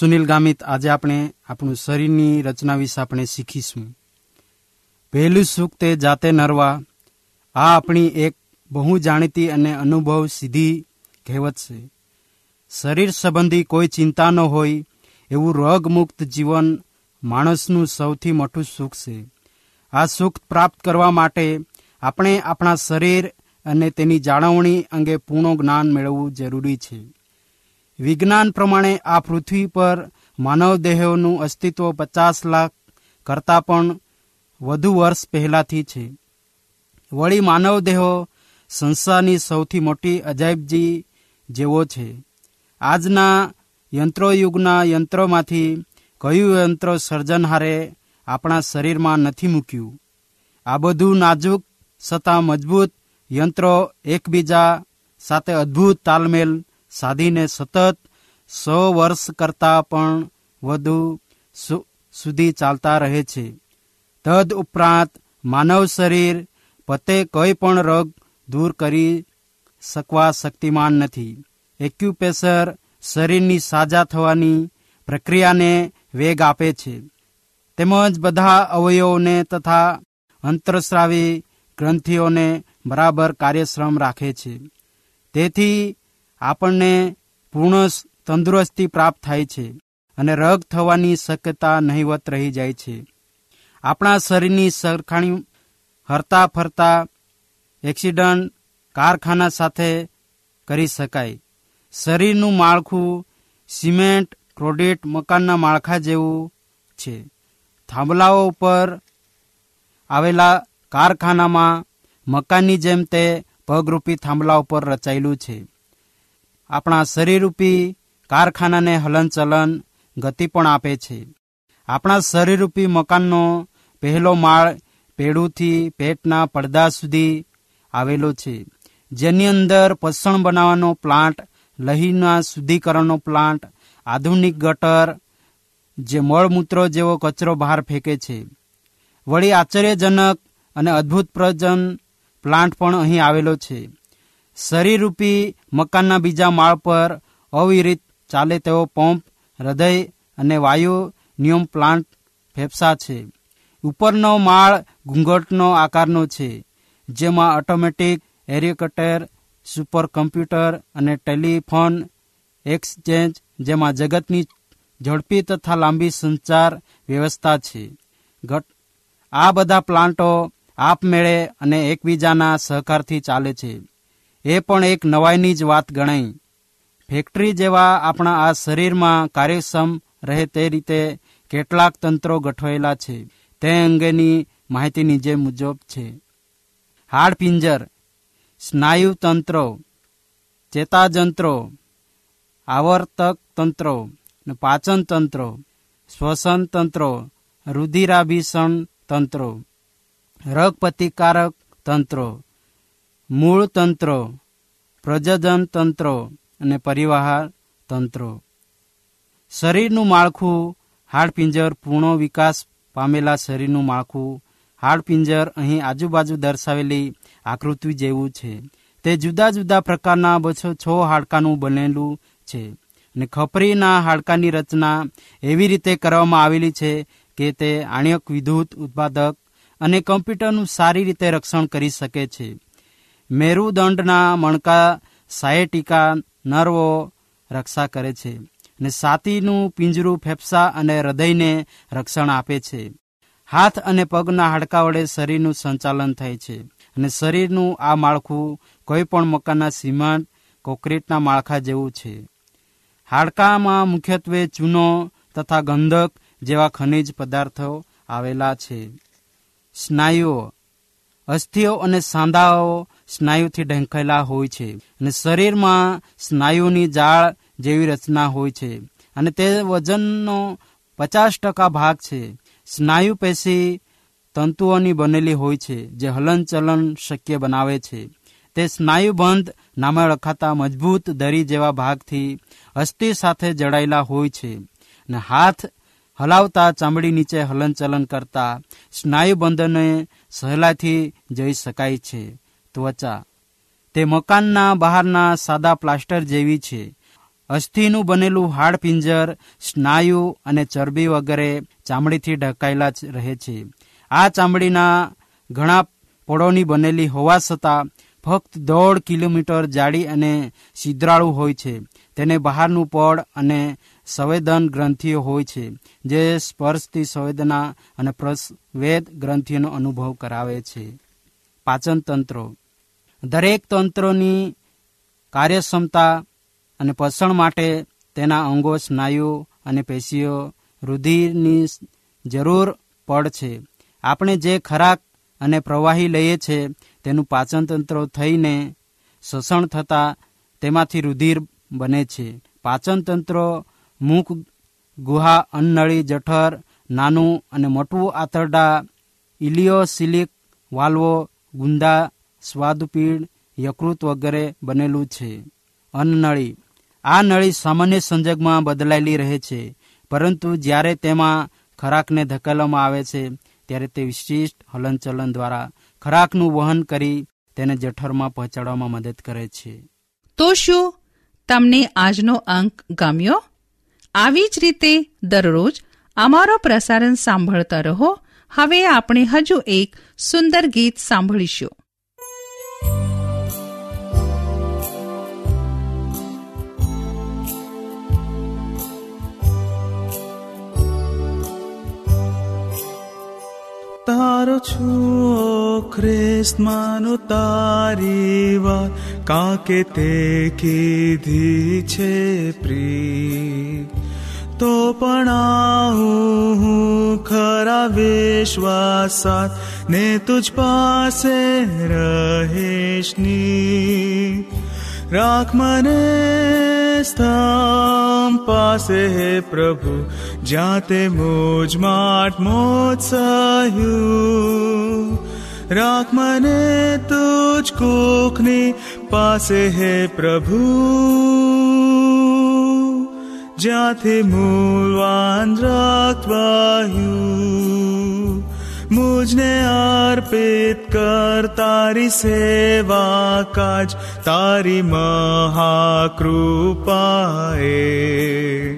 સુનિલ ગામિત, આજે આપણે આપણું શરીરની રચના વિશે આપણે શીખીશું. પહેલું સુખ તે જાતે નરવા, આ આપણી એક બહુ જાણીતી અને અનુભવ સીધી કહેવત છે. શરીર સંબંધી કોઈ ચિંતા ન હોય, એવું રોગમુક્ત જીવન માણસનું સૌથી મોટું સુખ છે. આ સુખ પ્રાપ્ત કરવા માટે આપણે આપણા શરીર અને તેની જાળવણી અંગે પૂર્ણ જ્ઞાન મેળવવું જરૂરી છે. વિજ્ઞાન પ્રમાણે આ પૃથ્વી પર માનવ દેહોનું અસ્તિત્વ પચાસ લાખ કરતાં પણ વધુ વર્ષ પહેલાથી છે. વળી માનવ દેહો સંસારની સૌથી મોટી અજાયબજી જેવો છે. આજના યંત્રોયુગના યંત્રોમાંથી કયું યંત્ર સર્જનહારે આપણા શરીરમાં નથી મૂક્યું? આ બધું નાજુક છતાં મજબૂત યંત્રો એકબીજા સાથે અદ્ભુત તાલમેલ સાધીને સતત સો વર્ષ કરતાં પણ વધુ સુધી ચાલતા રહે છે. તદ ઉપરાંત માનવ શરીર પતે કોઈ પણ રોગ દૂર કરી શકવા શક્તિમાન નથી. એક્યુપ્રેશર શરીરની સાજા થવાની પ્રક્રિયાને વેગ આપે છે. તેમજ બધા અવયવોને તથા અંતરસ્રાવી ગ્રંથિઓને બરાબર કાર્યશ્રમ રાખે છે. તેથી આપણને પૂર્ણ તંદુરસ્તી પ્રાપ્ત થાય છે અને રગ થવાની શક્યતા નહીવત રહી જાય છે. આપણા શરીરની સરખાણી હરતા ફરતા એક્સિડન્ટ કારખાના સાથે કરી શકાય. શરીરનું માળખું સિમેન્ટ, ક્રોડિટ મકાનના માળખા જેવું છે. થાંભલાઓ ઉપર આવેલા કારખાનામાં મકાનની જેમ તે પગરૂપી થાંભલા ઉપર રચાયેલું છે. આપણા શરીરરૂપી કારખાનાને હલનચલન ગતિ પણ આપે છે. આપણા શરીરરૂપી મકાનનો પહેલો માળ પેડુથી પેટના પડદા સુધી આવેલો છે. જેની અંદર પસણ બનાવવાનો પ્લાન્ટ, લહીના શુદ્ધિકરણનો પ્લાન્ટ, આધુનિક ગટર, જે મળમૂત્રો જેવો કચરો બહાર ફેંકે છે. વળી આશ્ચર્યજનક અને અદ્ભુત પ્રજન પ્લાન્ટ પણ અહીં આવેલો છે. શરીરરૂપી મકાનના બીજા માળ પર અવિરિત ચાલે તેવો પંપ, હૃદય અને વાયુ નિયમ પ્લાન્ટ ફેફસા છે. ઉપરનો માળ ઘૂંઘટનો આકારનો છે, જેમાં ઓટોમેટિક એરિકટર સુપર કમ્પ્યુટર અને ટેલિફોન એક્સચેન્જ, જેમાં જગતની ઝડપી તથા લાંબી સંચાર વ્યવસ્થા છે. આ બધા પ્લાન્ટો આપમેળે અને એકબીજાના સહકારથી ચાલે છે. એ પણ એક નવાઈની જ વાત ગણાય. ફેક્ટરી જેવા આપણા આ શરીરમાં કાર્યક્ષમ રહે તે રીતે કેટલાક તંત્રો ગઠવાયેલા છે. તે અંગેની માહિતી નીચે મુજબ છે. હાડપિંજર, સ્નાયુ તંત્રો, ચેતાજંત્રો, આવર્તક તંત્રો પાચન તંત્રો, શ્વસન તંત્રો, રુધિરાભિષણ તંત્રો રોગ પ્રતિકારક તંત્રો મૂળ તંત્રો પ્રજનન તંત્રો અને પરિવાહન તંત્રો શરીરનું માળખું હાડપિંજર પૂર્ણ વિકાસ પામેલા શરીરનું માળખું હાડપિંજર અહીં આજુબાજુ દર્શાવેલી આકૃતિ જેવું છે. તે જુદા જુદા પ્રકારના બસો છ હાડકાનું બનેલું છે અને ખપરીના હાડકાની રચના એવી રીતે કરવામાં આવેલી છે કે તે આણ્યક વિદ્યુત ઉત્પાદક અને કમ્પ્યુટરનું સારી રીતે રક્ષણ કરી શકે છે. મેરુદંડના મણકા સાયટિકા નર્વો રક્ષા કરે છે અને સાતીનું પિંજરું ફેફસા અને હૃદયને રક્ષણ આપે છે. હાથ અને પગના હાડકા વડે શરીરનું સંચાલન થાય છે અને શરીરનું આ માળખું કોઈ પણ મકાનના સિમેન્ટ કોન્ક્રીટના માળખા જેવું છે. હાડકામાં મુખ્યત્વે ચૂનો તથા ગંધક જેવા ખનિજ પદાર્થો આવેલા છે. સ્નાયુઓ અસ્થિઓ અને સાંધાઓ સ્નાયુથી ઢંકાયેલા હોય છે અને શરીરમાં સ્નાયુની જાળ જેવી રચના હોય છે અને તે વજનનો પચાસ ટકા ભાગ છે. સ્નાયુ પેશી તંતુઓની બનેલી હોય છે જે હલનચલન શક્ય બનાવે છે. તે સ્નાયુબંધ, નામે ઓળખાતા મજબૂત દરી જેવા ભાગથી અસ્થિ સાથે જડાયેલા હોય છે અને હાથ હલાવતા ચામડી નીચે હલનચલન કરતા સ્નાયુબંધને સહેલાઈથી જઈ શકાય છે. ત્વચા. તે મકાનના બહારના સાદા પ્લાસ્ટર જેવી છે. અસ્થિનું બનેલું હાડપિંજર સ્નાયુ અને ચરબી વગેરે ચામડીથી ઢકાયેલા રહે છે. આ ચામડીના ઘણા પળોની બનેલી હોવા છતાં ફક્ત દોઢ કિલોમીટર જાડી અને છિદ્રાળુ હોય છે. તેને બહારનું પડ અને સંવેદન ગ્રંથિઓ હોય છે, જે સ્પર્શથી સંવેદના અને પ્રસ્વેદ ગ્રંથિઓનો અનુભવ કરાવે છે. પાચન તંત્રો. દરેક તંત્રોની કાર્યક્ષમતા અને પોષણ માટે તેના અંગો સ્નાયુ અને પેશીઓ રુધિરની જરૂર પડ છે. આપણે જે ખરાક અને પ્રવાહી લઈએ છીએ તેનું પાચન તંત્ર થઈને શોષણ થતાં તેમાંથી રુધિર બને છે. પાચન મુખ ગુહા, અન્નળી, જઠર, નાનું અને મોટું આંતરડા, ઇલિયોસિલિક, વાલ્વો, ગુંદા સ્વાદુપીડ યકૃત વગેરે બનેલું છે. અન્નળી આ નળી સામાન્ય સંજોગમાં બદલાયેલી રહે છે, પરંતુ જ્યારે તેમાં ખોરાકને ધકેલવામાં આવે છે, ત્યારે તે વિશિષ્ટ હલનચલન દ્વારા ખોરાકનું વહન કરી તેને જઠરમાં પહોંચાડવામાં મદદ કરે છે. તો શું? તમને આજનો અંક ગમ્યો? આવી જ રીતે દરરોજ અમારો પ્રસારણ સાંભળતા રહો. હવે આપણે હજુ એક સુંદર ગીત સાંભળીશું. તારો છું ખ્રિસ્ત માનું તારી વાત, કાકે તે કીધી છે પ્રી ो खरा विश्वासात ने तुझ पासे रहेशनी राख मने स्थाम पासे हे प्रभु जाते मोज माट मोज राख मने तुझ कोखनी पासे हे प्रभु। જ્યાંથી મૂળવાન રક્તવાયું મુજને અર્પિત કર તારી સેવા કાજ, તારી મહાકૃપાએ.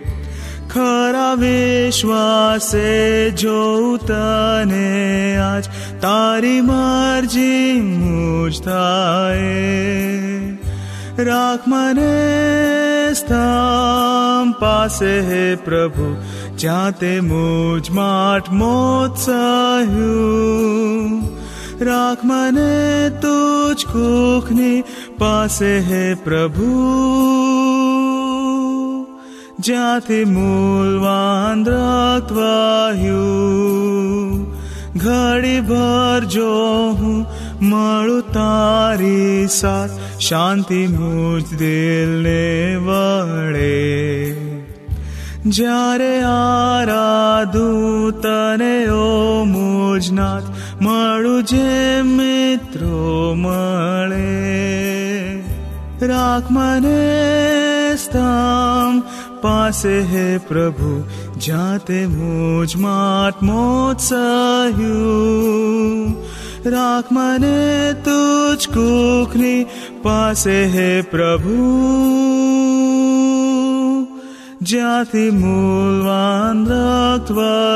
ખરા વિશ્વાસે જો તને આજ તારી મરજી મુજ થાય. रा मे प्रभु जाते मुझ माट मोत्साहु राघ्मने तुझ कुखनी पासे हे प्रभु जाते मूल वाहु घड़ी भर जो हूँ मरु तारी साथ। મળું તારી સાથ શાંતિ મુજ દિલને વળે. જ્યારે આરાધું તને, ઓ મુજનાથ, મળું જે મિત્રો મળે. રાખ મને સ્થામ પાસે હે પ્રભુ, જાતે મુજ માટ મોત સહ્યું રાખ મને તુજ કુખની પાસે હે પ્રભુ, જ્યાંથી મૂલવાન રક્તવાયું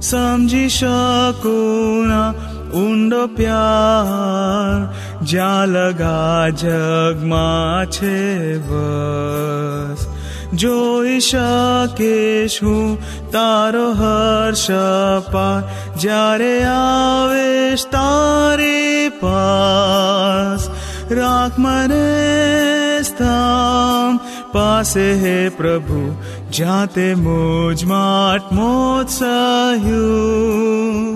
સમજી શકુના ઊંડો પ્યાર, જ્યાં લગા જગમાં છે બસ જોઈ શકીશ હું તારો હર્ષ પાર જ્યારે આવેશ તારી પાસ રાખ મને સ્થામ પાસે હે પ્રભુ જાતે મુજ માટ મોત સહ્યું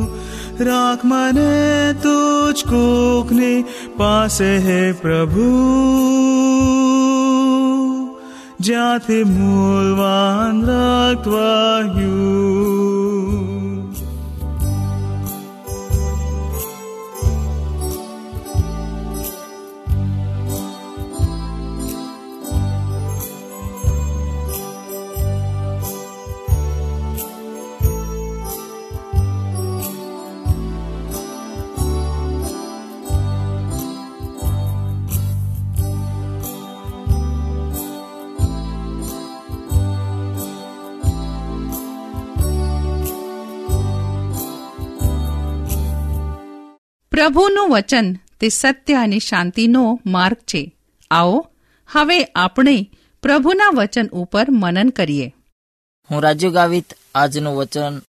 રાખ મને તુજ કુખની પાસે હે પ્રભુ જ્યાંથી મૂલવાન રક્તવાયું પ્રભુનું વચન તે સત્ય અને શાંતિનો માર્ગ છે. આવો, હવે આપણે પ્રભુના વચન ઉપર મનન કરીએ. હું રાજુ ગાવિત, આજનું વચન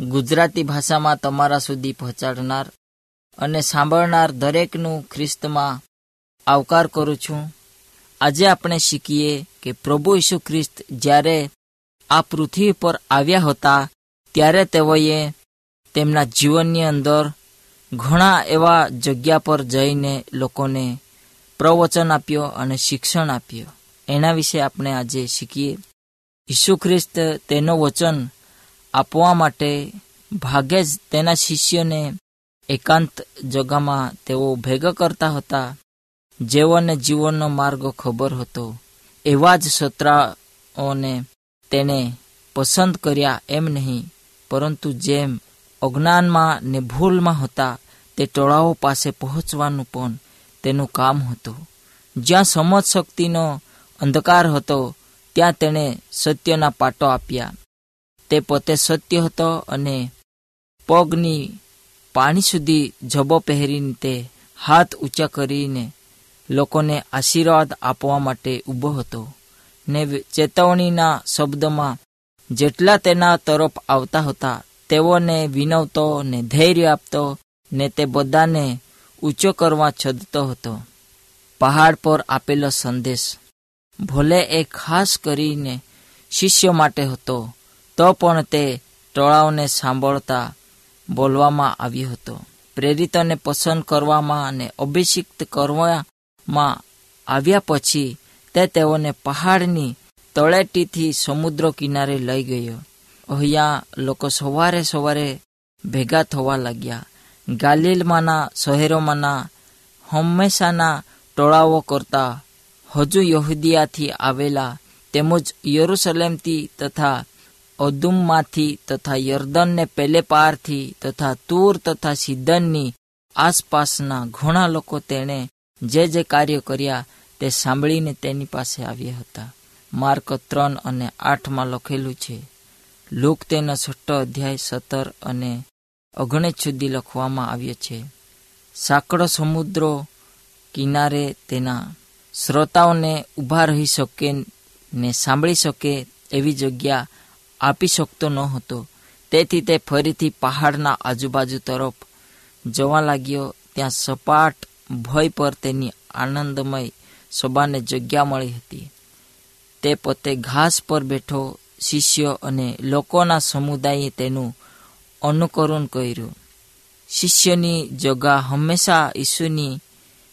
ગુજરાતી ભાષામાં તમારા સુધી પહોંચાડનાર અને સાંભળનાર દરેકનું ખ્રિસ્તમાં આવકાર કરું છું. આજે આપણે શીખીએ કે પ્રભુ ઈસુ ખ્રિસ્ત જ્યારે આ પૃથ્વી પર આવ્યા હતા, ત્યારે તેઓએ તેમના જીવનની અંદર ઘણા એવા જગ્યા પર જઈને લોકોને પ્રવચન આપ્યો અને શિક્ષણ આપ્યો. એના વિશે આપણે આજે શીખીએ. ઈસુ ખ્રિસ્ત તેનો વચન આપવા માટે ભાગે જ તેના શિષ્યોને એકાંત જગામાં તેઓ ભેગા કરતા હતા. જેઓને જીવનનો માર્ગ ખબર હતો. એવા જ સત્રાઓને તેણે પસંદ કર્યા એમ નહીં, પરંતુ જેમ અજ્ઞાનમાં ને ભૂલમાં હતા, તે ટોળાઓ પાસે પહોંચવાનું પણ તેનું કામ હતું. જ્યાં સમજ શક્તિનો અંધકાર હતો, ત્યાં તેણે સત્યના પાટો આપ્યા. તે પોતે સત્ય હતો અને પગની પાણી સુધી જબો પહેરીને તે હાથ ઊંચા કરીને લોકોને આશીર્વાદ આપવા માટે ઊભો હતો ને ચેતવણીના શબ્દમાં જેટલા તેના તરફ આવતા હતા તેઓને વિનવતો ને ધૈર્ય આપતો ને તે બધાને ઊંચો કરવા છદતો હતો. પહાડ પર આપેલો સંદેશ, ભોલે એ ખાસ કરીને શિષ્ય માટે હતો, તો પણ તે ટોળાઓને સાંભળતા બોલવામાં આવ્યો હતો. પ્રેરિતોને પસંદ કરવામાં અને અભિષિક્ત કરવામાં આવ્યા પછી તે તેઓને પહાડની તળેટીથી સમુદ્ર કિનારે લઈ ગયો. અહીંયા લોકો સવારે સવારે ભેગા થવા લાગ્યા. ગાલિલમાંના, શહેરોમાંના, હંમેશાના ટોળાઓ કરતા હજુ યહુદિયાથી આવેલા તેમજ યરુસલેમથી તથા અદુમમાંથી તથા યર્દનને પેલે પારથી તથા તૂર તથા સિદ્ધનની આસપાસના ઘણા લોકો તેણે જે જે કાર્ય કર્યા તે સાંભળીને તેની પાસે આવ્યા હતા. માર્ક ત્રણ અને આઠમાં લખેલું છે લુક તેના છઠ્ઠો અધ્યાય સત્તર અને અગણિત સુધી લખવામાં આવ્યો છે. સાંકડો સમુદ્રો કિનારે તેના શ્રોતાઓને ઊભા રહી શકે ને સાંભળી શકે એવી જગ્યા આપી શકતો ન હતો. તેથી તે ફરીથી પહાડના આજુબાજુ તરફ જવા લાગ્યો. ત્યાં સપાટ ભય પર તેની આનંદમય સભાને જગ્યા મળી હતી. તે પોતે ઘાસ પર બેઠો શિષ્ય અને લોકોના સમુદાયે તેનું અનુકરણ કર્યું. શિષ્યની જગા હંમેશા ઈસુની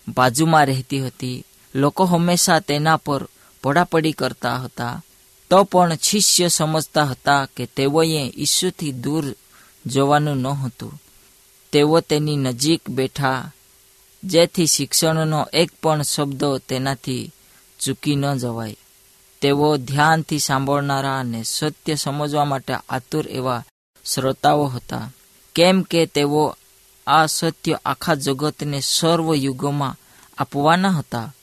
બાજુમાં રહેતી હતી. લોકો હંમેશા તેના પર પડાપડી કરતા હતા. તો પણ શિષ્ય સમજતા હતા કે તેઓએ ઈસુથી દૂર જવાનું નહોતું તેઓ તેની નજીક બેઠા, જેથી શિક્ષણનો એક પણ શબ્દ તેનાથી ચૂકી ન જવાય. તેઓ ધ્યાનથી સાંભળનારા અને સત્ય સમજવા માટે આતુર એવા શ્રોતાઓ હતા. કેમ કે તેઓ આ સત્ય આખા જગતને સર્વ યુગોમાં આપવાના હતા.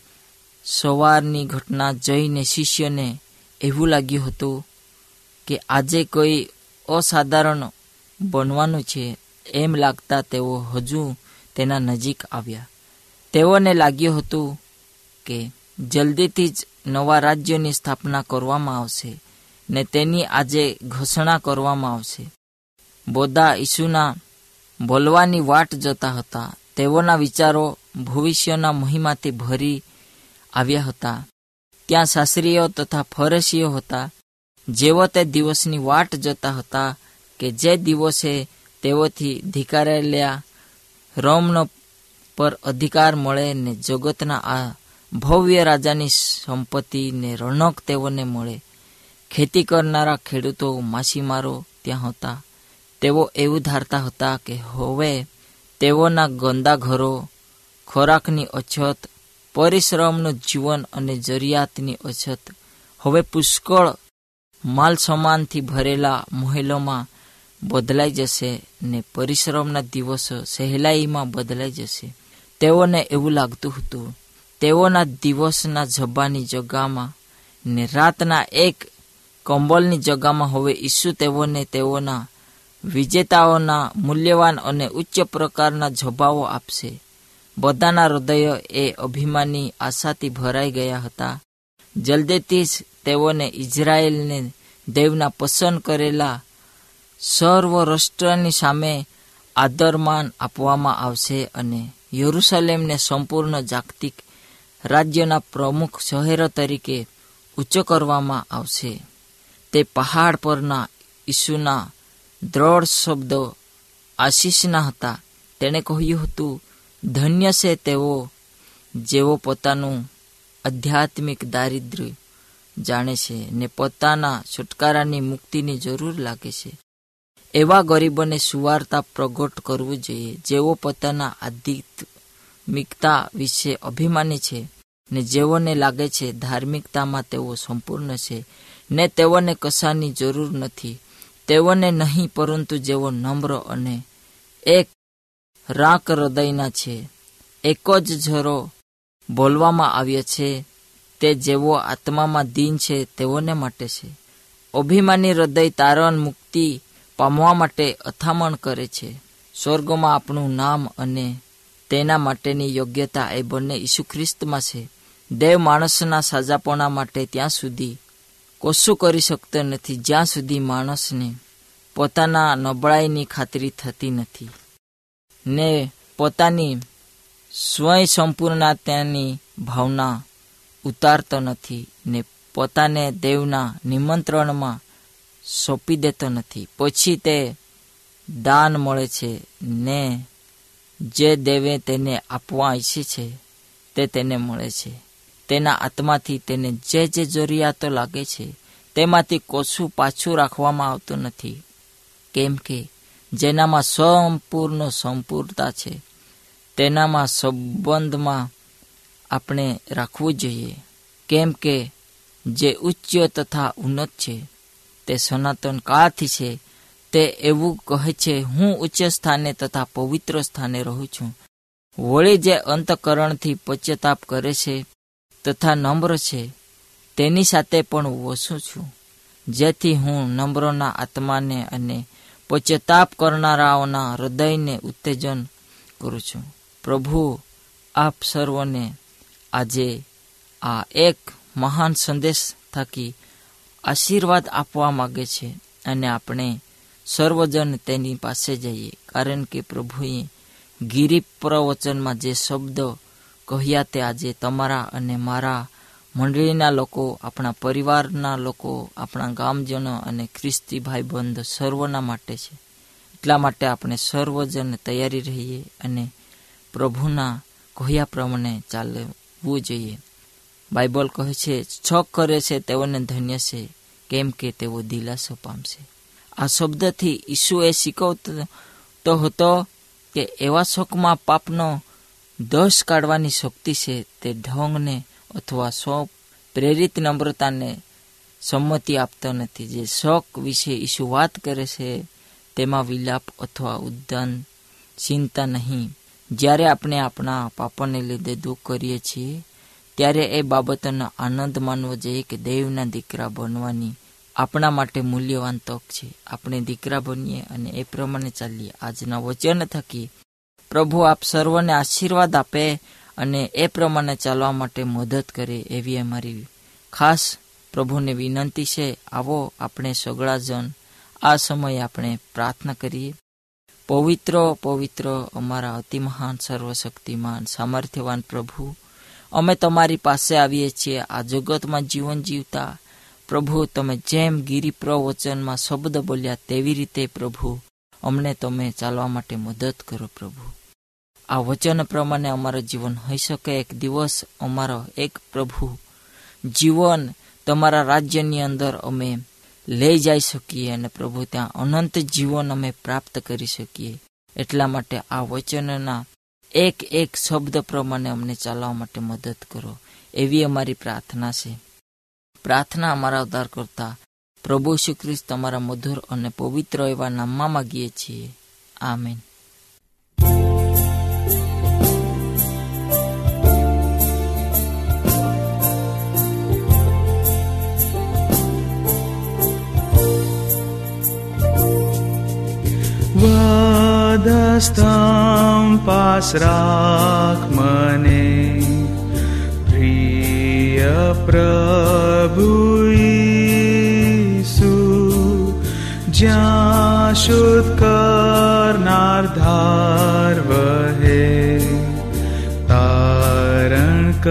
સવારની ઘટના જઈને શિષ્યને એવું લાગ્યું હતું કે આજે કોઈ અસાધારણ બનવાનું છે. એમ લાગતા તેઓ હજુ તેના નજીક આવ્યા. તેઓને લાગ્યું હતું કે જલ્દીથી જ નવા રાજ્યની સ્થાપના કરવામાં આવશે ને તેની આજે ઘોષણા કરવામાં આવશે. બધા ઈસુના બોલવાની વાટ જોતા હતા. તેઓના વિચારો ભવિષ્યના મહિમાથી ભરી આવ્યા હતા. ત્યાં શાસ્ત્રીઓ તથા ફરસીઓ હતા. જેઓ તે દિવસની વાટ જોતા હતા કે જે દિવસે તેઓથી ધિકારેલા રોમનો પર અધિકાર મળે ને જગતના આ ભવ્ય રાજાની સંપત્તિને રણક તેઓને મળે. ખેતી કરનારા ખેડૂતો માછીમારો ત્યાં હતા. તેઓ એવું ધારતા હતા કે હવે તેઓના ગંદા ઘરો, ખોરાકની અછત, પરિશ્રમનું જીવન અને જરૂરિયાતની અછત, હવે પુષ્કળ માલ સામાનથી ભરેલા મહેલોમાં બદલાઈ જશે ને પરિશ્રમના દિવસો સહેલાઈમાં બદલાઈ જશે. તેઓને એવું લાગતું હતું તેઓના દિવસના જબ્બાની જગામાં ને રાતના એક કંબલની જગામાં હવે ઈસુ તેઓને તેઓના વિજેતાઓના મૂલ્યવાન અને ઉચ્ચ પ્રકારના જવાબો આપશે. બધાના હૃદય એ અભિમાની આશાથી ભરાઈ ગયા હતા. જલ્દીથી જ તેઓને ઇઝરાયેલને દેવના પસંદ કરેલા સર્વ રાષ્ટ્રની સામે આદરમાન આપવામાં આવશે અને યરુસલેમને સંપૂર્ણ જાગતિક રાજ્યના પ્રમુખ શહેરો તરીકે ઊંચો કરવામાં આવશે. તે પહાડ પરના ઈસુના દ્રઢ શબ્દો આશીષના હતા. તેણે કહ્યું હતું, ધન્ય છે તેઓ જેઓ પોતાનું આધ્યાત્મિક દારિદ્ર્ય જાણે છે ને પોતાના છુટકારાની મુક્તિની જરૂર લાગે છે. એવા ગરીબોને સુવાર્તા પ્રગટ કરવું જોઈએ. જેઓ પોતાના આધ્યાત્મિકતા વિશે અભિમાની છે ને જેઓને લાગે છે ધાર્મિકતામાં તેઓ સંપૂર્ણ છે, ને તેઓને કશાની જરૂર નથી. તેઓને નહીં, પરંતુ જેઓ નમ્ર અને એક રાક હૃદયના છે, એક જ ઝરો બોલવામાં આવ્યો છે, તે જેવો આત્મામાં દીન છે, તેઓને માટે છે. અભિમાની હૃદય તારણ મુક્તિ પામવા માટે અથામણ કરે છે. સ્વર્ગમાં આપણું નામ અને તેના માટેની યોગ્યતા એ બંને ઈસુ ખ્રિસ્તમાં છે. દેવ માણસના સાજાપણા માટે ત્યાં સુધી કશું કરી શકતો નથી, જ્યાં સુધી માણસને પોતાના નબળાઈની ખાતરી થતી નથી. ને પોતાની સ્વયં સંપૂર્ણતાની ભાવના ઉતારતો નથી ને પોતાને દેવના નિમંત્રણમાં સોંપી દેતો નથી. પછી તે દાન મળે છે ને જે દેવે તેને આપવા ઈચ્છે છે, તે તેને મળે છે. તેના આત્માથી તેને જે જે જરૂરિયાતો લાગે છે, તેમાંથી કોશું પાછું રાખવામાં આવતું નથી. કેમ કે જેનામાં સંપૂર્ણ સંપૂર્ણતા છે, તેનામાં સંબંધમાં આપણે રાખવું જોઈએ. કેમ કે જે ઉચ્ચ તથા ઉન્નત છે, તે સનાતન કાળથી છે તે એવું કહે છે, હું ઉચ્ચ સ્થાને તથા પવિત્ર સ્થાને રહું છું. વળી જે અંતકરણથી પશ્ચાતાપ કરે છે તથા નમ્ર છે, તેની સાથે પણ વસું છું. જેથી હું નમ્રના આત્માને અને પશ્ચાતાપ કરનારાઓના હૃદયને ઉત્તેજન કરું છું. પ્રભુ, આપ સર્વને આજે આ એક મહાન સંદેશ થકી આશીર્વાદ આપવા માગે છે અને આપણે સર્વજન તેની પાસે જઈએ. કારણ કે પ્રભુએ ગિરી પ્રવચનમાં જે શબ્દ કહ્યા તે આજે તમારા અને મારા મંડળીના લોકો, આપણા પરિવારના લોકો, આપણા ગામજનો અને ખ્રિસ્તી ભાઈબંધ સર્વના માટે છે. એટલા માટે આપણે સર્વજન તૈયારી રહીએ અને પ્રભુના કહ્યા પ્રમાણે ચાલવું જોઈએ. બાઇબલ કહે છે, છ કરે છે તેઓને ધન્ય છે, કેમ કે તેઓ દિલાસો પામશે. આ શબ્દથી ઈસુએ શીખવતો હતો કે એવા શોકમાં પાપનો દોષ કાઢવાની શક્તિ છે તે ઢોંગને અથવા શોક પ્રેરિત નમ્રતાને સંમતિ આપતો નથી. જે શોક વિશે ઈસુ વાત કરે છે, તેમાં વિલાપ અથવા ઉદ્દાન ચિંતા નહીં. જ્યારે આપણે આપણા પાપોને લીધે દુઃખ કરીએ છીએ, ત્યારે એ બાબતોનો આનંદ માનવો જોઈએ કે દેવના દીકરા બનવાની આપણા માટે મૂલ્યવાન તક છે. આપણે દીકરા બનીએ અને એ પ્રમાણે ચાલીએ. આજના વચન થકી પ્રભુ આપ સર્વને આશીર્વાદ આપે અને એ પ્રમાણે ચાલવા માટે મદદ કરે એવી અમારી ખાસ પ્રભુને વિનંતી છે. આવો આપણે સગળા જન આ સમયે આપણે પ્રાર્થના કરીએ. પવિત્ર પવિત્ર અમારા અતિ મહાન, સર્વશક્તિમાન, સામર્થ્યવાન પ્રભુ. અમે તમારી પાસે આવીએ છીએ. આ જગતમાં જીવન જીવતા પ્રભુ, તમે જેમ ગીરી પ્રવચનમાં શબ્દ બોલ્યા તેવી રીતે પ્રભુ, અમને તમે ચાલવા માટે મદદ કરો પ્રભુ. આ વચન પ્રમાણે અમારું જીવન હોઈ શકે એક દિવસ અમારો એક પ્રભુ. જીવન તમારા રાજ્યની અંદર અમે લઈ જઈ શકીએ અને પ્રભુ, ત્યાં અનંત જીવન અમે પ્રાપ્ત કરી શકીએ. એટલા માટે આ વચનના એક એક શબ્દ પ્રમાણે અમને ચાલવા માટે મદદ કરો. એવી અમારી પ્રાર્થના છે. પ્રાર્થના અમારા ઉદ્ધાર કરતા. પ્રભુ શ્રી તમારા મધુર અને પવિત્ર એવા નામમાં માગીએ છીએ. આમેન. પાદસ્તમ પાસ રાખ મને. प्रभु सु ज्ञा शुकर्नार्धारे तारणक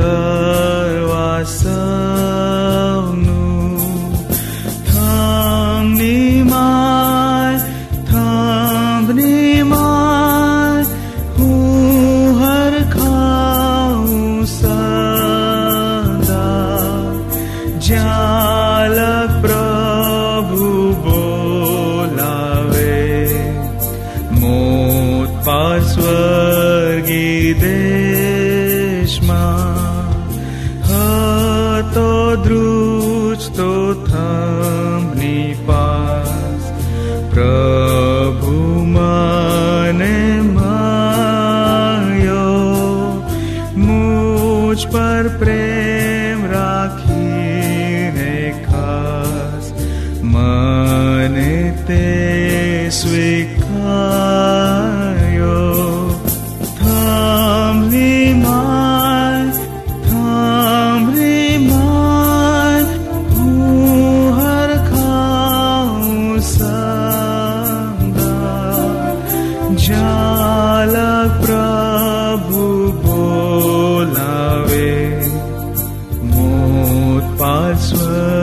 મોત પાર